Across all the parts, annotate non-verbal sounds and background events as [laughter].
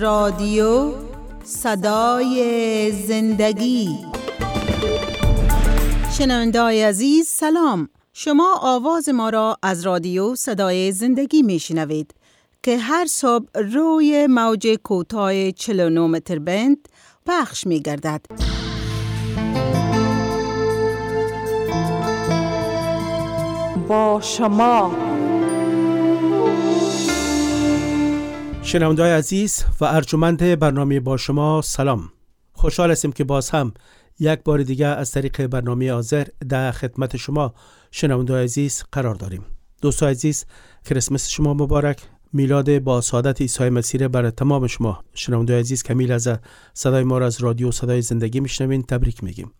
رادیو صدای زندگی شنوندای عزیز سلام شما آواز ما را از رادیو صدای زندگی می شنوید که هر صبح روی موج کوتاه 49 متر بند پخش می گردد. با شما شنوندای عزیز و ارجمند برنامه با شما سلام. خوشحال هستیم که باز هم یک بار دیگه از طریق برنامه آذر در خدمت شما شنوندای عزیز قرار داریم. دوستان عزیز کریسمس شما مبارک میلاد با سعادت عیسی مسیح برای تمام شما. شنوندای عزیز که میل از صدای ما را از رادیو صدای زندگی میشنوین تبریک میگیم.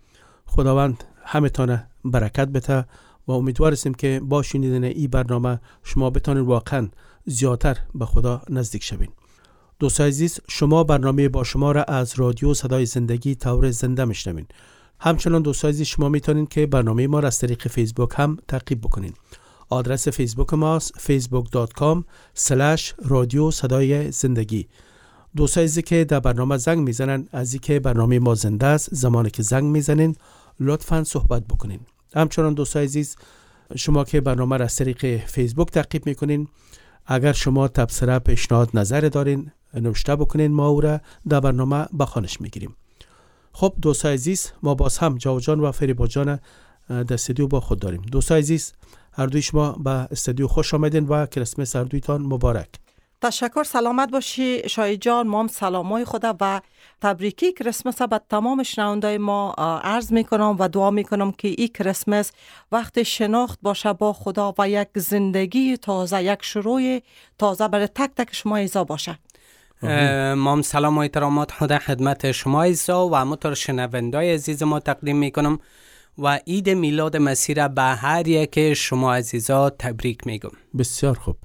خداوند همتان برکت بده و امیدوار هستیم که با شنیدن این برنامه شما بتانید واقعا زیادتر به خدا نزدیک شوین. دوستان عزیز شما برنامه با شما را از رادیو صدای زندگی طور زنده میشنوین. همچنان دوستان عزیز شما می‌تونید که برنامه ما را از طریق فیسبوک هم تعقیب بکنین. آدرس فیسبوک ماست facebook.com رادیو صدای زندگی. عزیزی که در برنامه زنگ می‌زنن از که برنامه ما زنده است زمانی که زنگ می‌زنین لطفا صحبت بکنین. همچنان دوستان عزیز شما که برنامه را از طریق فیسبوک تعقیب می‌کنین اگر شما تبصره پیشنهاد نظر دارین نوشته بکنین ما او را در برنامه بخانش می‌گیریم. خب دوستان عزیز ما باز هم جاوجان و فریبا جان در استودیو با خود داریم. دوستان عزیز هر دوی شما به استودیو خوش آمدین و کریسمس هر دویتان مبارک. تشکر سلامت باشی. شای جان ما هم سلامای خدا و تبریکی. کریسمس به تمام شنوندای ما عرض می کنم و دعا می کنم که این کریسمس وقت شناخت باشه با خدا و یک زندگی تازه یک شروع تازه برای تک تک شما ایزا باشه. ما هم سلام و احترامات خدا خدمت شما ایزا و همونطور شنوندای عزیز ما تقدیم می کنم و عید میلاد مسیح را به هر یک شما عزیزا تبریک میگم. بسیار خوب.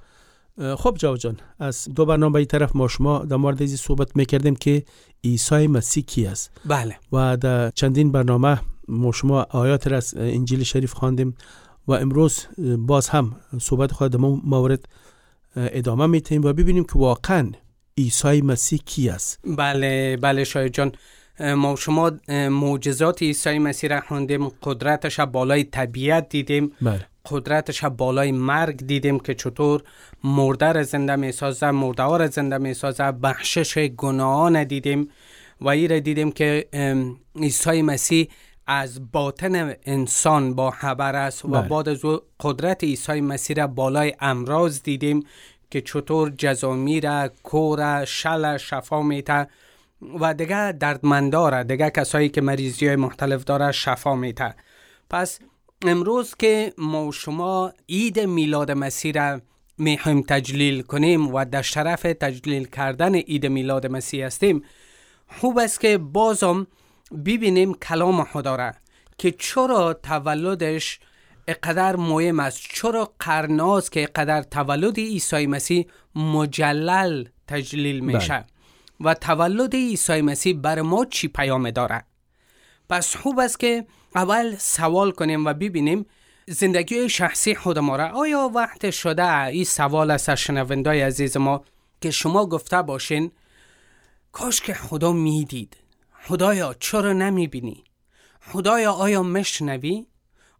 خب جاو جان از دو برنامه طرف ما شما در مورد این صحبت می‌کردیم که عیسی مسیح کی است. بله. و در چندین برنامه ما شما آیات را از انجیل شریف خواندیم و امروز باز هم صحبت خود در مورد ادامه میتیم و ببینیم که واقعا عیسی مسیح کی است. بله بله شاید جان. ما شما معجزات عیسی مسیح را خوندیم قدرتش بالای طبیعت دیدیم. بله. قدرتش بالای مرگ دیدیم که چطور مرده را زنده می سازه مرده ها را زنده می سازه بخشش گناهان دیدیم و ای را دیدیم که عیسی مسیح از باطن انسان با خبر است و بله. بعد از او قدرت عیسی مسیح را بالای امراض دیدیم که چطور جزامی را کور شل شفا میته و دیگه دردمنداره دیگه کسایی که مریضی های مختلف داره شفا میته پس امروز که ما شما عید میلاد مسیح را می‌خوایم تجلیل کنیم و در شرف تجلیل کردن عید میلاد مسیح هستیم خوب است که بازم ببینیم کلام خدا را که چرا تولدش اقدر مهم است چرا قرناز که اقدر تولد عیسی مسیح مجلل تجلیل میشه و تولد عیسی مسیح بر ما چی پیام داره پس خوب است که اول سوال کنیم و ببینیم زندگی شخصی خود ما را. آیا وقت شده این سوال از شنوندای عزیز ما که شما گفته باشین کاش که خدا می‌دید. خدایا چرا نمی‌بینی؟ خدایا آیا مشنوی؟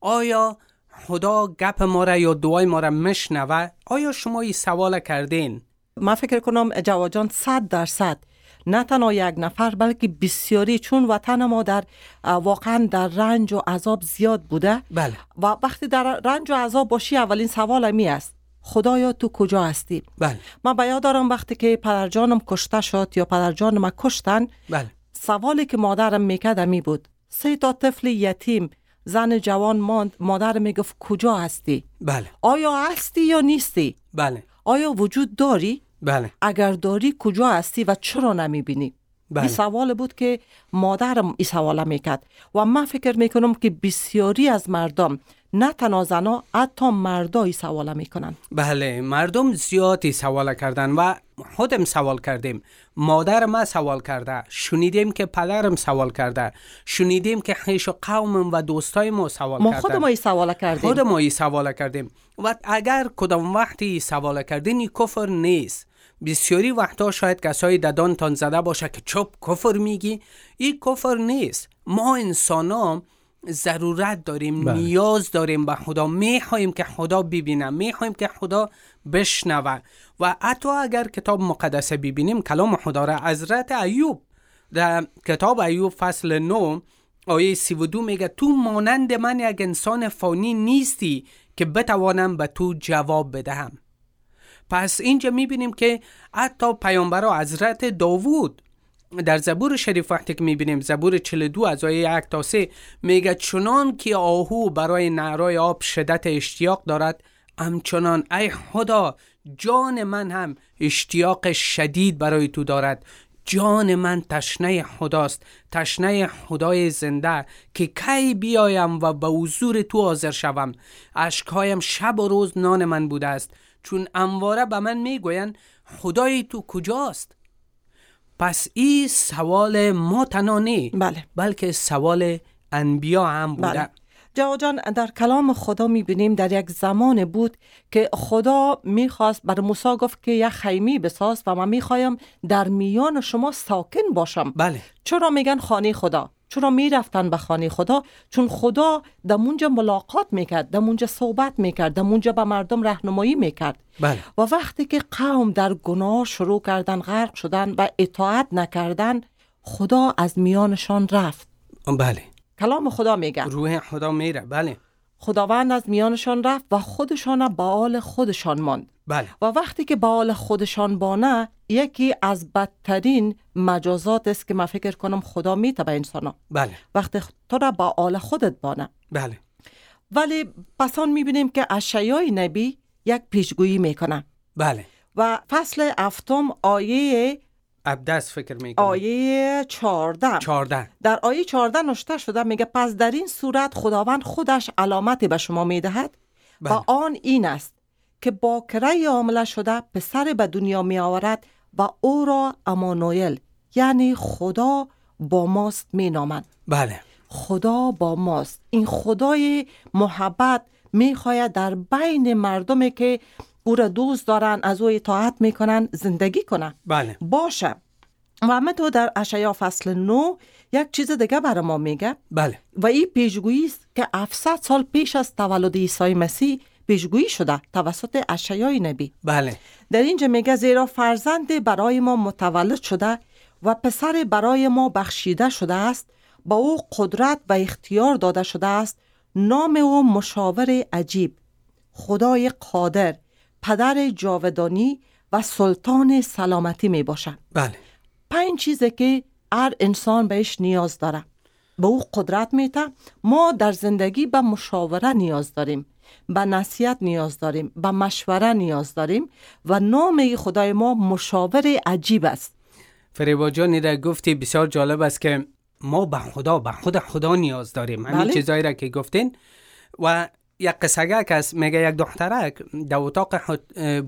آیا خدا گپ ما را یا دعای ما را مشنوه؟ آیا شما این سوال کردین؟ من فکر کنم جواجان صد درصد نه تنها یک نفر بلکه بسیاری چون وطن ما در واقعا در رنج و عذاب زیاد بوده. بله. و وقتی در رنج و عذاب باشی اولین سوال می است خدایا تو کجا هستی؟ بله. من یاد دارم وقتی که پدرجانم کشته شد یا پدرجانم کشتن بله. سوالی که مادرم می‌کرد می بود. سه تا طفل یتیم زن جوان ماند مادر می‌گفت کجا هستی؟ بله. آیا هستی یا نیستی؟ بله. آیا وجود داری؟ بله. اگر داری کجا هستی و چرا نمی‌بینی؟ بله. این سوال بود که مادرم این سوال می‌کرد و من فکر می‌کنم که بسیاری از مردم نه تنها زنا حتی مردایی سوال می‌کنن. بله مردم زیادی سوال کردن و خودم سوال کردیم. مادر ما سوال کرده. شنیدیم که پدرم سوال کرده. شنیدیم که خیش و قومم و دوستای ما سوال ما خود ما سوال کردیم. خود ما سوال کردیم. و اگر کدام وقتی سوال کردین کفر نیست. بسیاری وقتا شاید کسایی ددانتان زده باشه که چپ کفر میگی. این کفر نیست. ما انسان ها ضرورت داریم بله. نیاز داریم به خدا. می‌خواهیم که خدا ببینه می‌خواهیم که خدا بشنوه. و حتی اگر کتاب مقدس ببینیم کلام خدا را حضرت ایوب در کتاب ایوب فصل 9 آیه 32 میگه تو مانند من یک انسان فانی نیستی که بتوانم به تو جواب بدهم. پس اینجا می‌بینیم که حتی پیامبر حضرت داوود در زبور شریف وقتی که می‌بینیم زبور 42 از آیه 1 تا 3 میگه چنان که آهو برای نهرای آب شدت اشتیاق دارد همچنان ای خدا جان من هم اشتیاق شدید برای تو دارد. جان من تشنه خداست تشنه خدای زنده که کی بیایم و به حضور تو حاضر شوم. اشکهایم شب و روز نان من بوده است. چون امواره به من می‌گویند خدای تو کجاست؟ پس این سوال ما تنها نی بله. بلکه سوال انبیا هم بوده. بله. جواد جان در کلام خدا می‌بینیم در یک زمان بود که خدا می‌خواست بر موسی گفت که یک خیمی بساز و من می‌خوایم در میان شما ساکن باشم. بله. چرا میگن خانه خدا؟ چرا می‌رفتن به خانه خدا؟ چون خدا دمونجا ملاقات می‌کرد دمونجا صحبت می‌کرد دمونجا به مردم رهنمایی می‌کرد. بله. و وقتی که قوم در گناه شروع کردن غرق شدن و اطاعت نکردن خدا از میانشان رفت. بله. کلام خدا میگه. روح خدا میره. بله. خداوند از میانشان رفت و خودشان به حال خودشان ماند. بله. و وقتی که به حال خودشان بانه یکی از بدترین مجازات است که من فکر کنم خدا میته به انسان بله. وقتی تو را به حال خودت بانه. بله. ولی پسان می‌بینیم که اشیای نبی یک پیشگویی می‌کنه. بله. و فصل هفتم آیه عبدس فکر می‌کنم آیه چهارده. چارده در آیه 14 نوشته شده میگه پس در این صورت خداوند خودش علامتی به شما می‌دهد و بله. آن این است که باکره حامله شده پسر به دنیا می آورد و او را امانویل یعنی خدا با ماست می نامند. بله. خدا با ماست. این خدای محبت می‌خواید در بین مردمی که او را دوست دارن از او اطاعت می‌کنن زندگی کنن بله. باشه. و همه تو در اشعیا فصل 9 یک چیز دیگه برای ما میگه. بله. و این پیشگویی است که 700 سال پیش از تولد عیسی مسیح پیشگویی شده توسط اشعیای نبی. بله. در اینجا میگه زیرا فرزند برای ما متولد شده و پسر برای ما بخشیده شده است با او قدرت و اختیار داده شده است نام او مشاور عجیب خدای قادر پدر جاودانی و سلطان سلامتی می باشد. بله. پنج چیزه که هر انسان بهش نیاز داره. به او قدرت میته ما در زندگی به مشاوره نیاز داریم. به نصیحت نیاز داریم به مشوره نیاز داریم و نام خدای ما مشاور عجیب است. فریبا جان را گفتی بسیار جالب است که ما به خدا به خود خدا نیاز داریم. همین بله. چیزایی را که گفتین. و یک قصگک است میگه یک دخترک در اتاق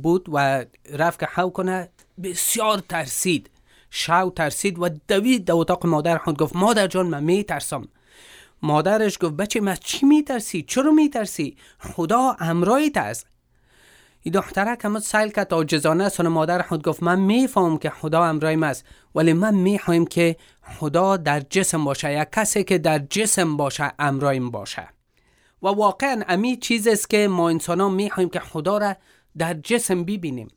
بود و رفت که حو کنه بسیار ترسید. شو ترسید و دوید در اتاق مادر خود. گفت مادر جان من میترسم. مادرش گفت بچه من چی میترسی؟ چرا میترسی؟ خدا همراهیت است. این دخترک هم سیل کرد عاجزانه سن مادر خود گفت من میفهم که خدا امرایم است ولی من می‌خوایم که خدا در جسم باشه یا کسی که در جسم باشه امرایم باشه. و واقعا امی چیز است که ما انسان ها می‌خوایم که خدا را در جسم ببینیم.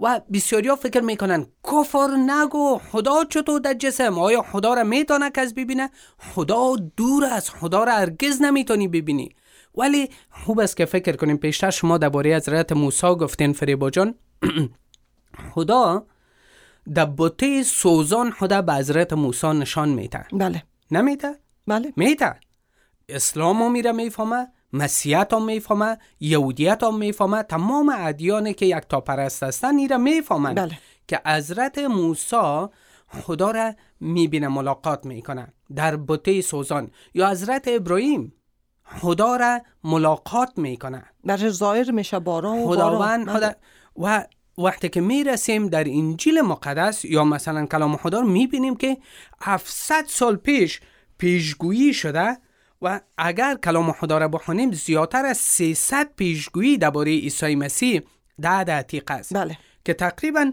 و بسیاری ها فکر می‌کنن کفر نگو خدا چطور در جسم؟ آیا خدا را می‌تونه کس ببینه؟ خدا دور از خدا را هرگز نمی‌تونی ببینی. ولی خوب است که فکر کنیم پیشتر شما درباره حضرت موسی گفتین فریبا جان. [clears throat] خدا در بوته سوزان خدا به حضرت موسی نشان میده. بله. نمیده؟ بله. میده. اسلام میره می‌فهمه. مسیحیت هم می‌فهمه یهودیت هم می‌فهمه تمام ادیان که یک تا پرست هستن ایره می‌فهمن بله. که حضرت موسی خدا را می‌بینه ملاقات می‌کنه در بوته سوزان یا حضرت ابراهیم خدا را ملاقات می‌کنه در ظاهر میشه بارا و خداوند. خدا و وقتی که می‌رسیم در انجیل مقدس یا مثلا کلام خدا می‌بینیم که 700 سال پیش پیشگویی شده و اگر کلام خدا را بخونیم زیادتر از 300 پیشگویی درباره عیسی مسیح در عتیق است. بله. که تقریبا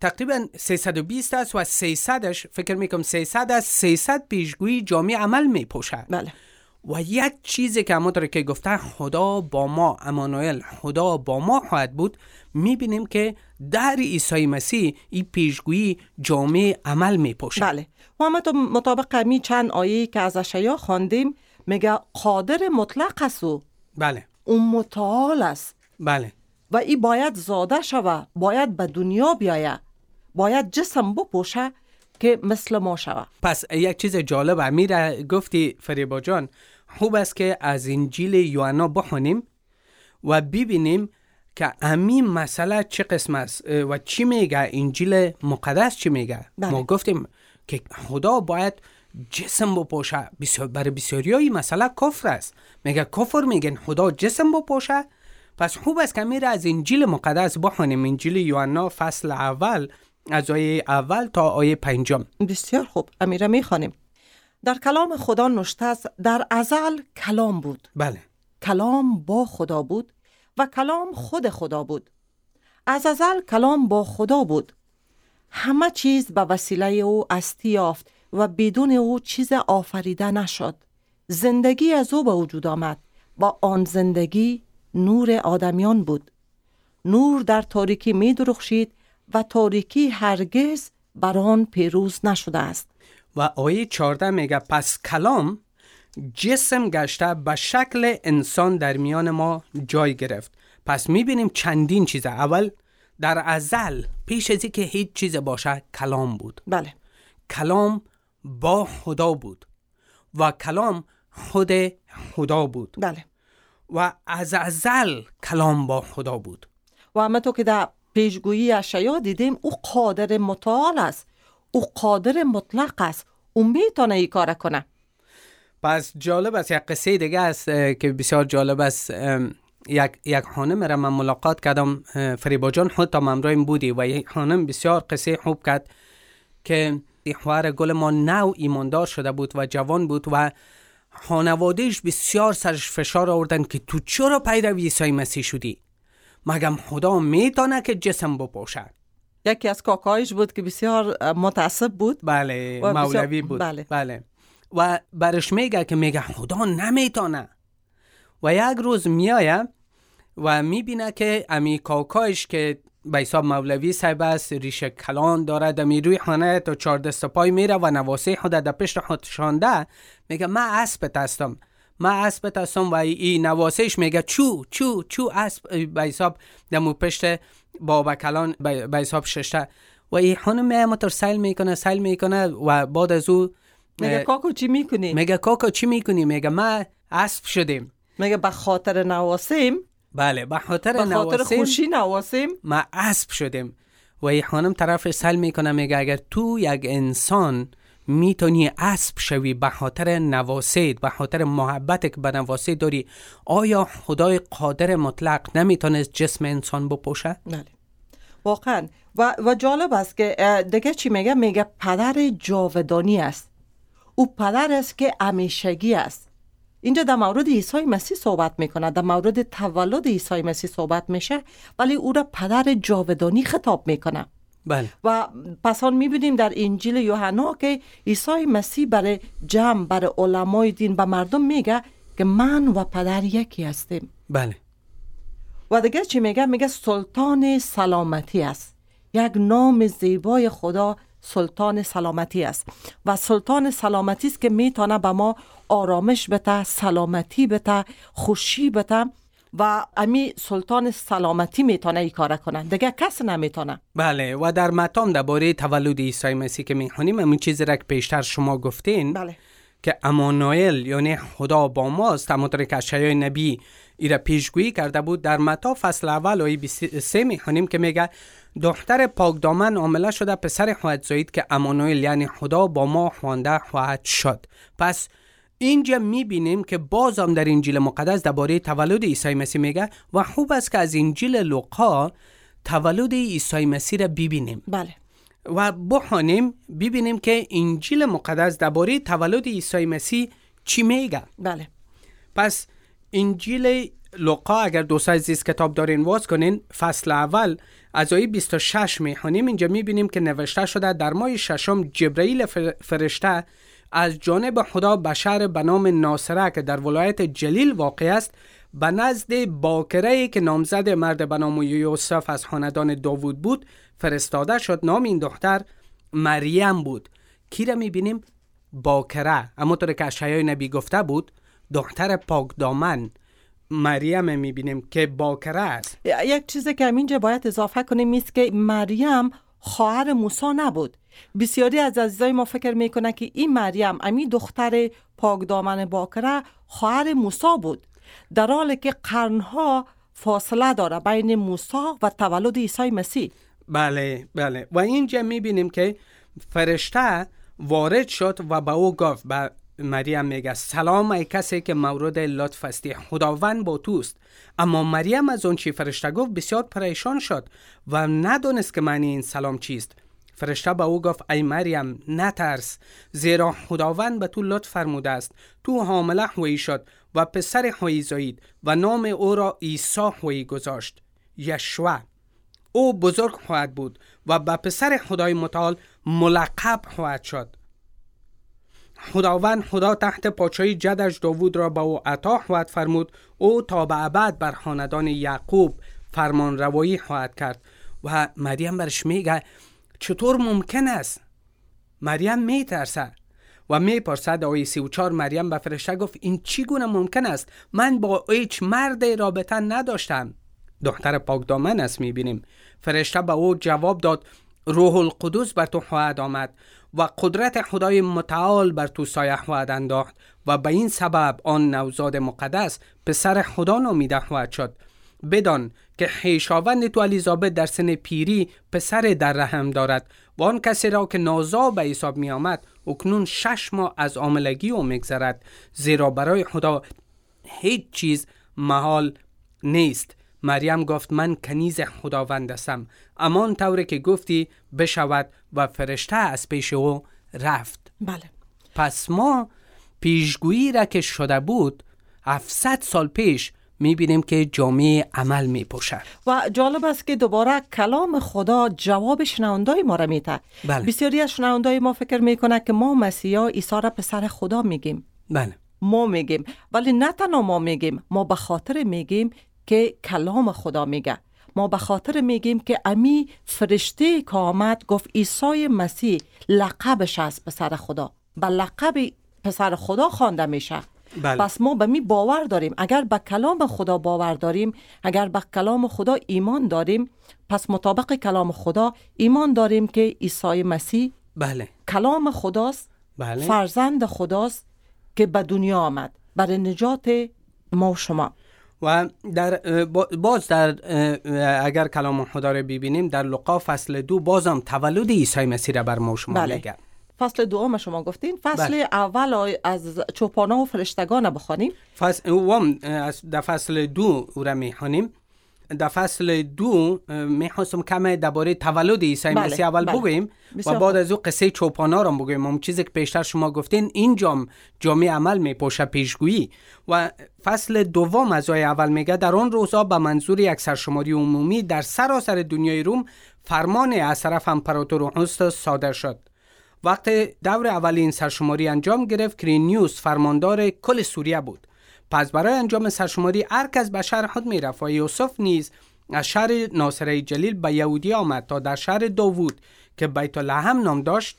تقریبا 320 است و 300ش فکر می‌کنم 300 از 300 پیشگویی جامعه عمل میپوشه بله. و یک چیزی که همونطور که گفته خدا با ما امانوئل خدا با ما خواهد بود. می‌بینیم که در عیسی مسیح این پیشگویی جامعه عمل میپوشه بله. و تو مطابق می چند آیه که از اشعیا خواندیم میگه قادر مطلق است او. بله. اون متعال است. بله. و ای باید زاده شوه باید به دنیا بیایه باید جسم بپوشه که مثل ما شوه. پس یک چیز جالب امیر گفتی فریبا جان خوب است که از انجیل یوحنا بخونیم و ببینیم که همین مسئله چه قسم است و چی میگه انجیل مقدس چی میگه. بله. ما گفتیم که خدا باید جسم بپوشه بسیار برای بسیاری های مسئله کفر است. میگه کفر میگن خدا جسم بپوشه پس خوب است که میره از انجیل مقدس بخونیم. انجیل یوحنا فصل اول از آیه اول تا آیه پنجم. بسیار خوب. امیره می‌خوانیم. در کلام خدا نوشته است در ازل کلام بود. بله. کلام با خدا بود و کلام خود خدا بود. از ازل کلام با خدا بود. همه چیز به وسیله او استی یافت. و بدون او چیز آفریده نشد. زندگی از او به وجود آمد و آن زندگی نور آدمیان بود. نور در تاریکی می درخشید و تاریکی هرگز بر آن پیروز نشده است. و آیه 14 میگه پس کلام جسم گشته به شکل انسان در میان ما جای گرفت. پس می‌بینیم چندین چیزه اول در ازل پیش از که هیچ چیز باشه کلام بود. بله. کلام با خدا بود و کلام خود خدا بود. بله. و از ازل کلام با خدا بود. و همه تو که در پیشگویی اشعیا دیدیم او قادر متعال است. او قادر مطلق است. او می‌تونه ای کار کنه. پس جالب است یک قصه دیگه است که بسیار جالب است. یک یک خانم را من ملاقات کردم فریبا جان خود تا همراهیم بودی و یک خانم بسیار قصه خوب کرد که خواهر گل ما نو ایماندار شده بود و جوان بود و خانوادهش بسیار سرش فشار آوردن که تو چرا پیروی عیسی مسیح شدی؟ مگم خدا می‌تونه که جسم بپوشه یکی از کاکایش بود که بسیار متعصب بود. بله بسیار- مولوی بود. بله. بله. و برش میگه که میگه خدا نمی‌تونه و یک روز میایه و می‌بینه که امی کاکایش که به حساب مولوی صاحب است. ریشه کلان داره دمی روی خانه تا چهار دست پای میره و نواسه خود در پشت خود شانده. میگه من اسبت هستم. من اسبت هستم و این نواسهش میگه چو چو چو اسب. به حساب دمو پشت بابا کلان حساب ششته. و این خانم میامتر سیل می‌کنه سیل می‌کنه و بعد از او میگه کاکو چی می‌کنی؟ میگه کاکا چی می‌کنی؟ میگه ما اسب شدیم. میگه به خاطر نواسیم بله به خاطر خوشی نواسیم ما اسب شدیم. و این خانم طرف سل می‌کنه میگه اگر تو یک انسان می‌تونی اسب شوی به خاطر نواسید به خاطر محبت که به نواسید داری آیا خدای قادر مطلق نمی‌تونست جسم انسان بپوشه؟ بله. واقعا. و, و جالب است که دیگه چی میگه؟ میگه پدر جاودانی است. او پدر است که همیشگی است. اینجا در مورد عیسی مسیح صحبت می‌کنه. در مورد تولد عیسی مسیح صحبت میشه ولی او را پدر جاودانی خطاب می‌کنه. بله. و پس آن می‌بینیم در انجیل یوحنا که عیسی مسیح برای جمع برای علمای دین به مردم میگه که من و پدر یکی هستیم. بله. و دیگه چی میگه؟ میگه سلطان سلامتی است. یک نام زیبای خدا سلطان سلامتی است. و سلطان سلامتی است که می‌تونه به ما آرامش بده سلامتی بده خوشی بده و امی سلطان سلامتی می‌تونه ای کار کنه دیگه کس نمی‌تونه. بله و در متام درباره تولد عیسی مسیح که می‌خونیم همون چیزی را که پیشتر شما گفتین بله. که امانوئل یعنی خدا با ماست همونطور که اشعای نبی ایره پیشگویی کرده بود در متا فصل اول آیه 23 می‌خوانیم که میگه دختر پاک دامن عامله شده پسر خواهد زایید که امانوئل یعنی خدا با ما خوانده خواهد شد. پس اینجا می‌بینیم که بازم در انجیل مقدس درباره تولد عیسی مسیح میگه و خوب است که از انجیل لوقا تولد عیسی مسیح را ببینیم. بله. و بخوانیم ببینیم که انجیل مقدس درباره تولد عیسی مسیح چی میگه. بله. پس انجیل لقا اگر دوست عزیز کتاب دارین واز کنین فصل اول از آیه 26 می‌خونیم اینجا می‌بینیم که نوشته شده در ماه ششم جبرئیل فرشته از جانب خدا بشر به نام ناصره که در ولایت جلیل واقع است به نزد باکره که نامزد مرد به نام یوسف از خاندان داوود بود فرستاده شد. نام این دختر مریم بود. کی را می‌بینیم؟ باکره. اما طور که اشعای نبی گفته بود دختر پاک دامن مریم می‌بینیم که باکره است یک چیزی که اینجا باید اضافه کنیم است که مریم خواهر موسی نبود. بسیاری از عزیزای ما فکر می‌کنه که این مریم امی دختر پاک دامن باکره خواهر موسی بود. در حالی که قرنها فاصله داره بین موسی و تولد عیسی مسیح. بله بله. و اینجا می‌بینیم که فرشته وارد شد و به او گفت به مریم میگه سلام ای کسی که مورد لطف هستی خداوند با توست. اما مریم از اون چی فرشته گفت بسیار پریشان شد و ندونست که معنی این سلام چیست. فرشته به او گفت ای مریم نترس. زیرا خداوند به تو لطف فرموده است. تو حامله هوی شد و پسر هوی زایید و نام او را عیسی هوی گذاشت. یشوع. او بزرگ خواهد بود و به پسر خدای متعال ملقب خواهد شد. خداوند خدا تحت پاچای جدش داوود را به او عطا خواهد فرمود. او تا به ابد بر خاندان یعقوب فرمان روایی خواهد کرد. و مریم برش میگه چطور ممکن است؟ مریم میترسه و می‌پرسد آیه سی و چار مریم به فرشته گفت این چی گونه ممکن است؟ من با هیچ مرد رابطه نداشتم. دختر پاک دامن است می‌بینیم. فرشته به او جواب داد روح القدس بر تو خواهد آمد و قدرت خدای متعال بر تو سایه خواهد انداخت و به این سبب آن نوزاد مقدس پسر خدا نامیده خواهد شد. بدان که خیشاوند تو الیزابت در سن پیری پسر در رحم دارد و آن کسی را که نازا به حساب می آمد اکنون شش ماه از عاملگی او میگذرد زیرا برای خدا هیچ چیز محال نیست. مریم گفت من کنیز خداوند هستم. امان طوری که گفتی بشود و فرشته از پیش او رفت. بله. پس ما پیشگویی را که شده بود 700 سال پیش می‌بینیم که جامعه عمل میپوشد. و جالب است که دوباره کلام خدا جواب شنوندای ما را میده. بله. بسیاری از شنوندای ما فکر می‌کنه که ما مسیحا عیسی را پسر خدا میگیم. بله. ما میگیم. ولی نه تنها ما میگیم ما به خاطر میگیم که کلام خدا میگه. ما به خاطر میگیم که امی فرشته که آمد گفت عیسی مسیح لقبش از پسر خدا. به لقب پسر خدا خوانده میشه. بله. پس ما به می باور داریم. اگر به کلام خدا باور داریم اگر به کلام خدا ایمان داریم پس مطابق کلام خدا ایمان داریم که عیسی مسیح بله. کلام خداست بله. فرزند خداست که به دنیا آمد. برای نجات ما و شما. و در باز در اگر کلام خدا رو ببینیم در لقا فصل دو بازم تولد عیسی مسیح را بر ما شما بله. میگه فصل دوم شما گفتین فصل بله. اول از چوپانا و فرشتگان بخوانیم فصل اوم از در فصل دو او را می‌خوانیم در فصل دو می‌خواستم کم درباره تولد عیسی بله، مسیح اول بله. بگویم و بعد. از او قصه چوپانا را بگویم اون چیزی که پیشتر شما گفتین این جام جامعه عمل میپوشه پیشگویی و فصل دوم از آیه اول میگه در آن روزها به منظور یک سرشماری عمومی در سراسر دنیای روم فرمان از طرف امپراتور اوگوستوس صادر شد وقت دور اولین سرشماری انجام گرفت کرینیوس فرماندار کل سوریه بود پس برای انجام سرشماری هر کس به شهر خود می‌رفت. و یوسف نیز از شهر ناصره جلیل به یهودی آمد تا در شهر داوود که بیت لحم نام داشت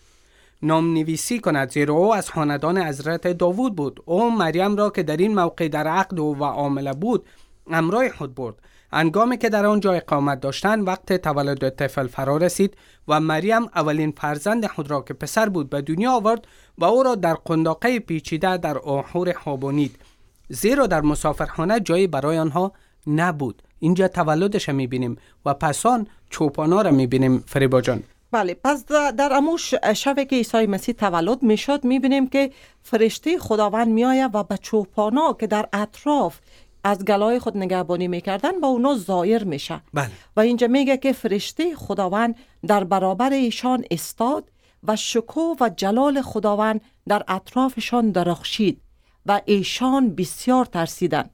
نام نویسی کند زیرا او از خاندان حضرت داوود بود. او مریم را که در این موقع در عقد و عامله بود امرای خود برد. انگامی که در آنجا اقامت داشتند وقت تولد طفل فرا رسید و مریم اولین فرزند خود را که پسر بود به دنیا آورد و او را در قنداقه پیچیده در آخور خوابانید. زیرا در مسافرخانه جایی برای آنها نبود. اینجا تولدش می‌بینیم و پسان چوپانا را می‌بینیم فریبا جان بله پس در اموش شب که عیسی مسیح تولد می‌شد می‌بینیم که فرشته خداوند میآید و به چوپانا که در اطراف از گلای خود نگهبانی می‌کردن با اونا زایر میشه. بله. و اینجا میگه که فرشته خداوند در برابر ایشان استاد و شکوه و جلال خداوند در اطرافشان درخشید. و ایشان بسیار ترسیدند.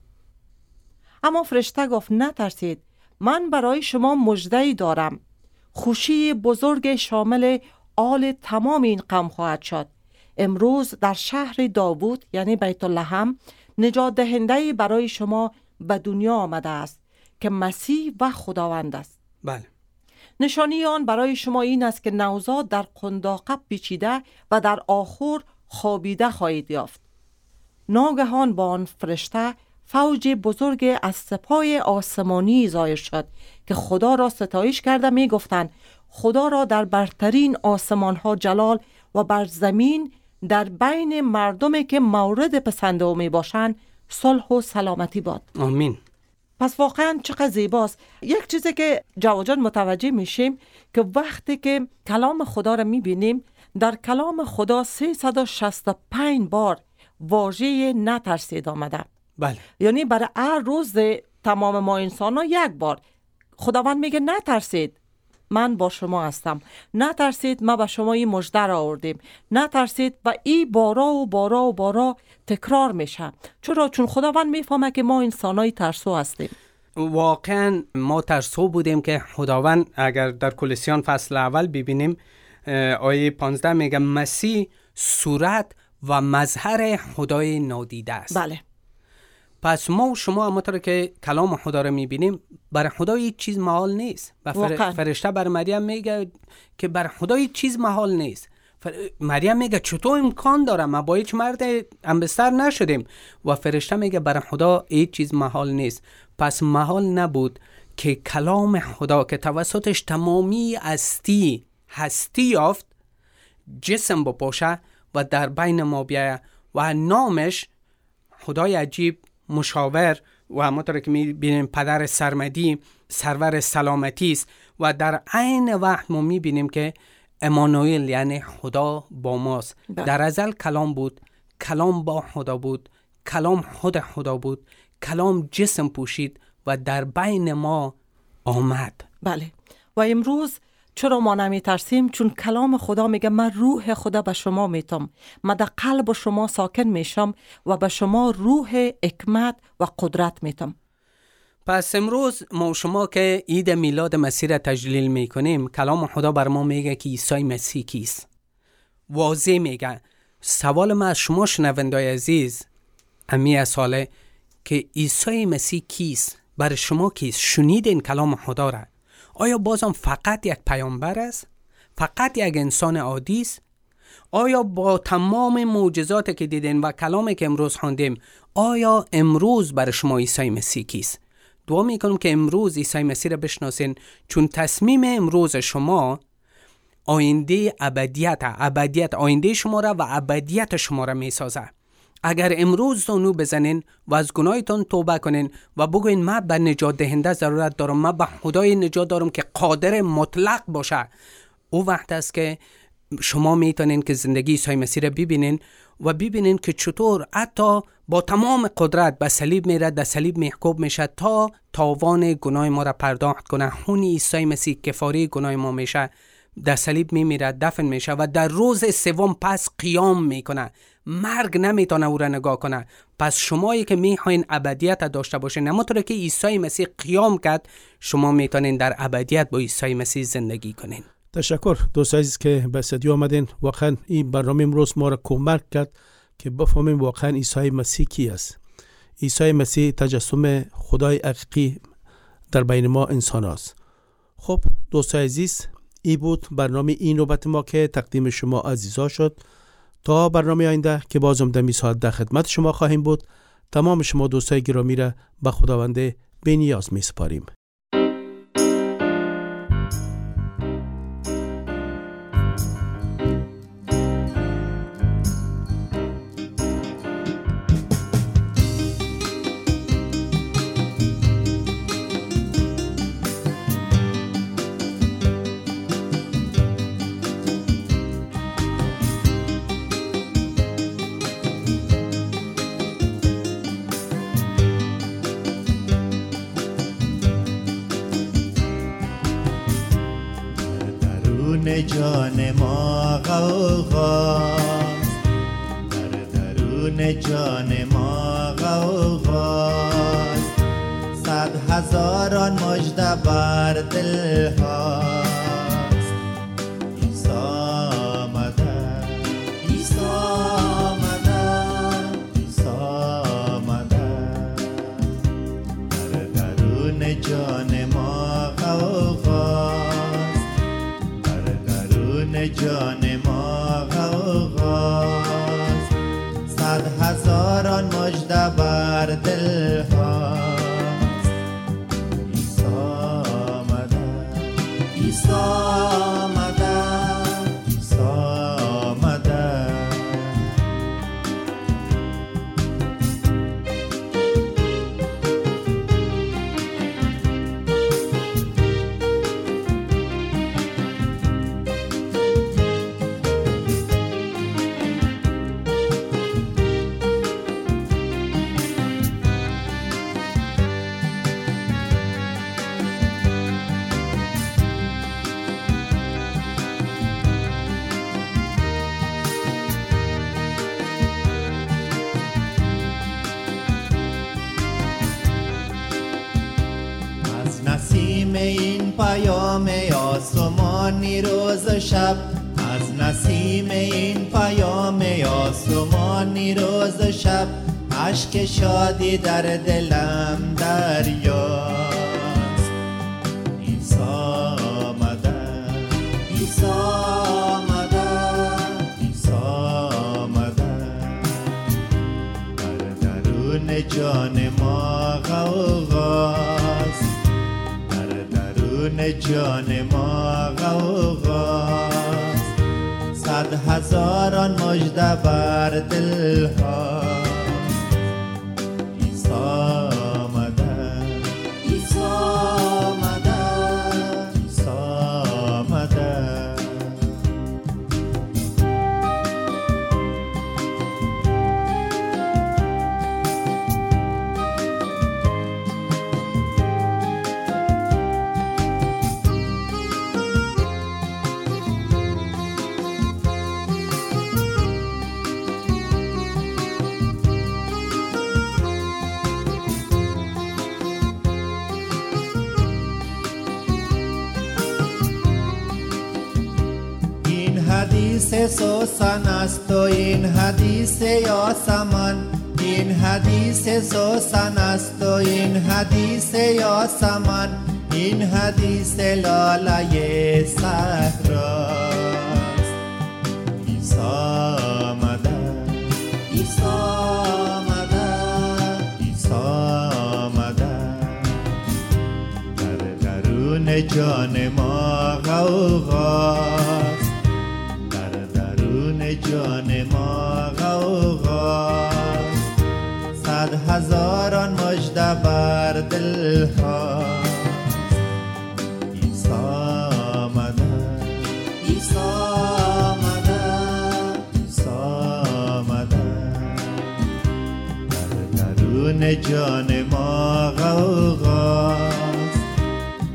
اما فرشته گفت نترسید من برای شما مجده دارم. خوشی بزرگ شامل آل تمام این قوم خواهد شد. امروز در شهر داوود یعنی بیت لحم نجات دهنده برای شما به دنیا آمده است که مسیح و خداوند است. بله. نشانی آن برای شما این است که نوزاد در قنداقه پیچیده و در آخر خوابیده خواهید یافت. ناگهان با آن فرشته فوج بزرگ از سپای آسمانی ظاهر شد که خدا را ستایش کرده می گفتند خدا را در برترین آسمان ها جلال و بر زمین در بین مردمی که مورد پسند او می باشند صلح و سلامتی باد. آمین. پس واقعا چقدر زیباست. یک چیزی که جواجان متوجه میشیم که وقتی که کلام خدا را می‌بینیم در کلام خدا 365 بار واژه نترسید آمده. بله. یعنی برای هر روز تمام ما انسان ها یک بار. خداوند میگه نترسید. من با شما هستم. نترسید ما به شما این مژده را آوردیم. نترسید و این بارا و بارا و بارا تکرار میشه. چرا؟ چون خداوند می‌فهمه که ما انسانای ترسو هستیم. واقعا ما ترسو بودیم که خداوند اگر در کلسیان فصل اول ببینیم آیه 15 میگه مسیح صورت و مظهر خدای نادیده است. بله. پس ما و شما همونطور که کلام خدا رو می‌بینیم برای خدا هیچ چیز محال نیست. و فر... فرشته بر مریم میگه که بر خدا هیچ چیز محال نیست. فر... مریم میگه چطور امکان داره ما با هیچ مرد انبستر نشدیم. و فرشته میگه برای خدا هیچ چیز محال نیست. پس محال نبود که کلام خدا که توسطش تمامی هستی هستی یافت جسم بپوشه و در بین ما بیایه و نامش خدای عجیب مشاور و همونطور که می‌بینیم پدر سرمدی سرور سلامتی است. و در عین وقت ما می‌بینیم که امانوئل یعنی خدا با ماست. بله. در ازل کلام بود. کلام با خدا بود. کلام خود خدا بود. کلام جسم پوشید و در بین ما آمد. بله. و امروز چرا ما نمی ترسیم چون کلام خدا میگه من روح خدا به شما میتم. من در قلب شما ساکن میشم و به شما روح حکمت و قدرت میتم. پس امروز ما شما که عید میلاد مسیح را تجلیل می‌کنیم کلام خدا بر ما میگه که عیسی مسیح کیست. واضح میگه. سوال ما از شما شنوندای عزیز امی ساله که عیسی مسیح کیست؟ بر شما کیست؟ شنیدین کلام خدا را؟ آیا بازم فقط یک پیامبر است؟ فقط یک انسان عادی است؟ آیا با تمام معجزات که دیدین و کلامی که امروز خواندیم آیا امروز بر شما عیسی مسیح کیست؟ دعا می‌کنم که امروز عیسی مسیح را بشناسین چون تصمیم امروز شما آینده ابدیت ابدیت آینده شما را و ابدیت شما را می‌سازه اگر امروز زانو بزنین و از گناهتان توبه کنین و بگوین من به نجات دهنده ضرورت دارم من به خدای نجات دارم که قادر مطلق باشه. او وقت است که شما می‌تونین که زندگی عیسی مسیح را ببینین و ببینین که چطور حتی با تمام قدرت به صلیب میره در صلیب محکوب میشه تا تاوان گناه ما را پرداخت کنه. خون عیسی مسیح کفاره گناه ما میشه. در صلیب میمیره دفن میشه و در روز سوم پس قیام می‌کنه. مرگ نمی‌تونه او را نگاه کنه. پس شمایی که می‌خواین ابدیت داشته باشین همونطور که عیسی مسیح قیام کرد شما می‌تونین در ابدیت با عیسی مسیح زندگی کنین. تشکر. دوست عزیز که به صدی آمدین واقعا این برنامه امروز ما را کمک کرد که بفهمیم واقعا عیسی مسیح کی است. عیسی مسیح تجسم خدای حقیقی در بین ما انسان است. خب دوست عزیز ای بود برنامه این نوبت ما که تقدیم شما عزیزا شد. تا برنامه آینده که بازم در ساعت در خدمت شما خواهیم بود. تمام شما دوستای گرامی را به خداوند بینیاز می سپاریم. جان ما غوغاست در درون جان ما غوغاست هزاران مجده بر دل هاست بر دل روز شب. از نسیم این پیام آسمانی روز شب. عشق شادی در دلم دریاست. عیسی آمده. عیسی آمده. عیسی آمده. در درون جان ما غوغاست. در درون جان ما هزاران مجده بر دل هاست سوسن است و این حدیث یاسمن. این حدیث سوسن است و این حدیث یاسمن. این حدیث لاله صحراست عیسی آمده عیسی آمده عیسی آمده در درون جان ما غوغاست جان ما غوغاست.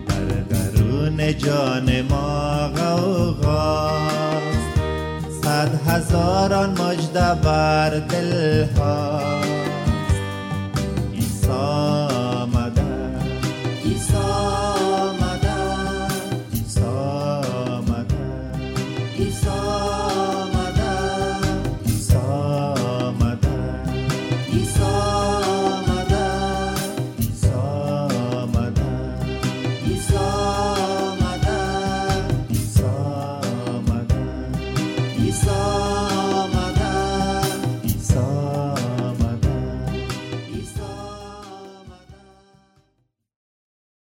در درون جان ما غوغاست. صد هزاران مجده بر دل هاست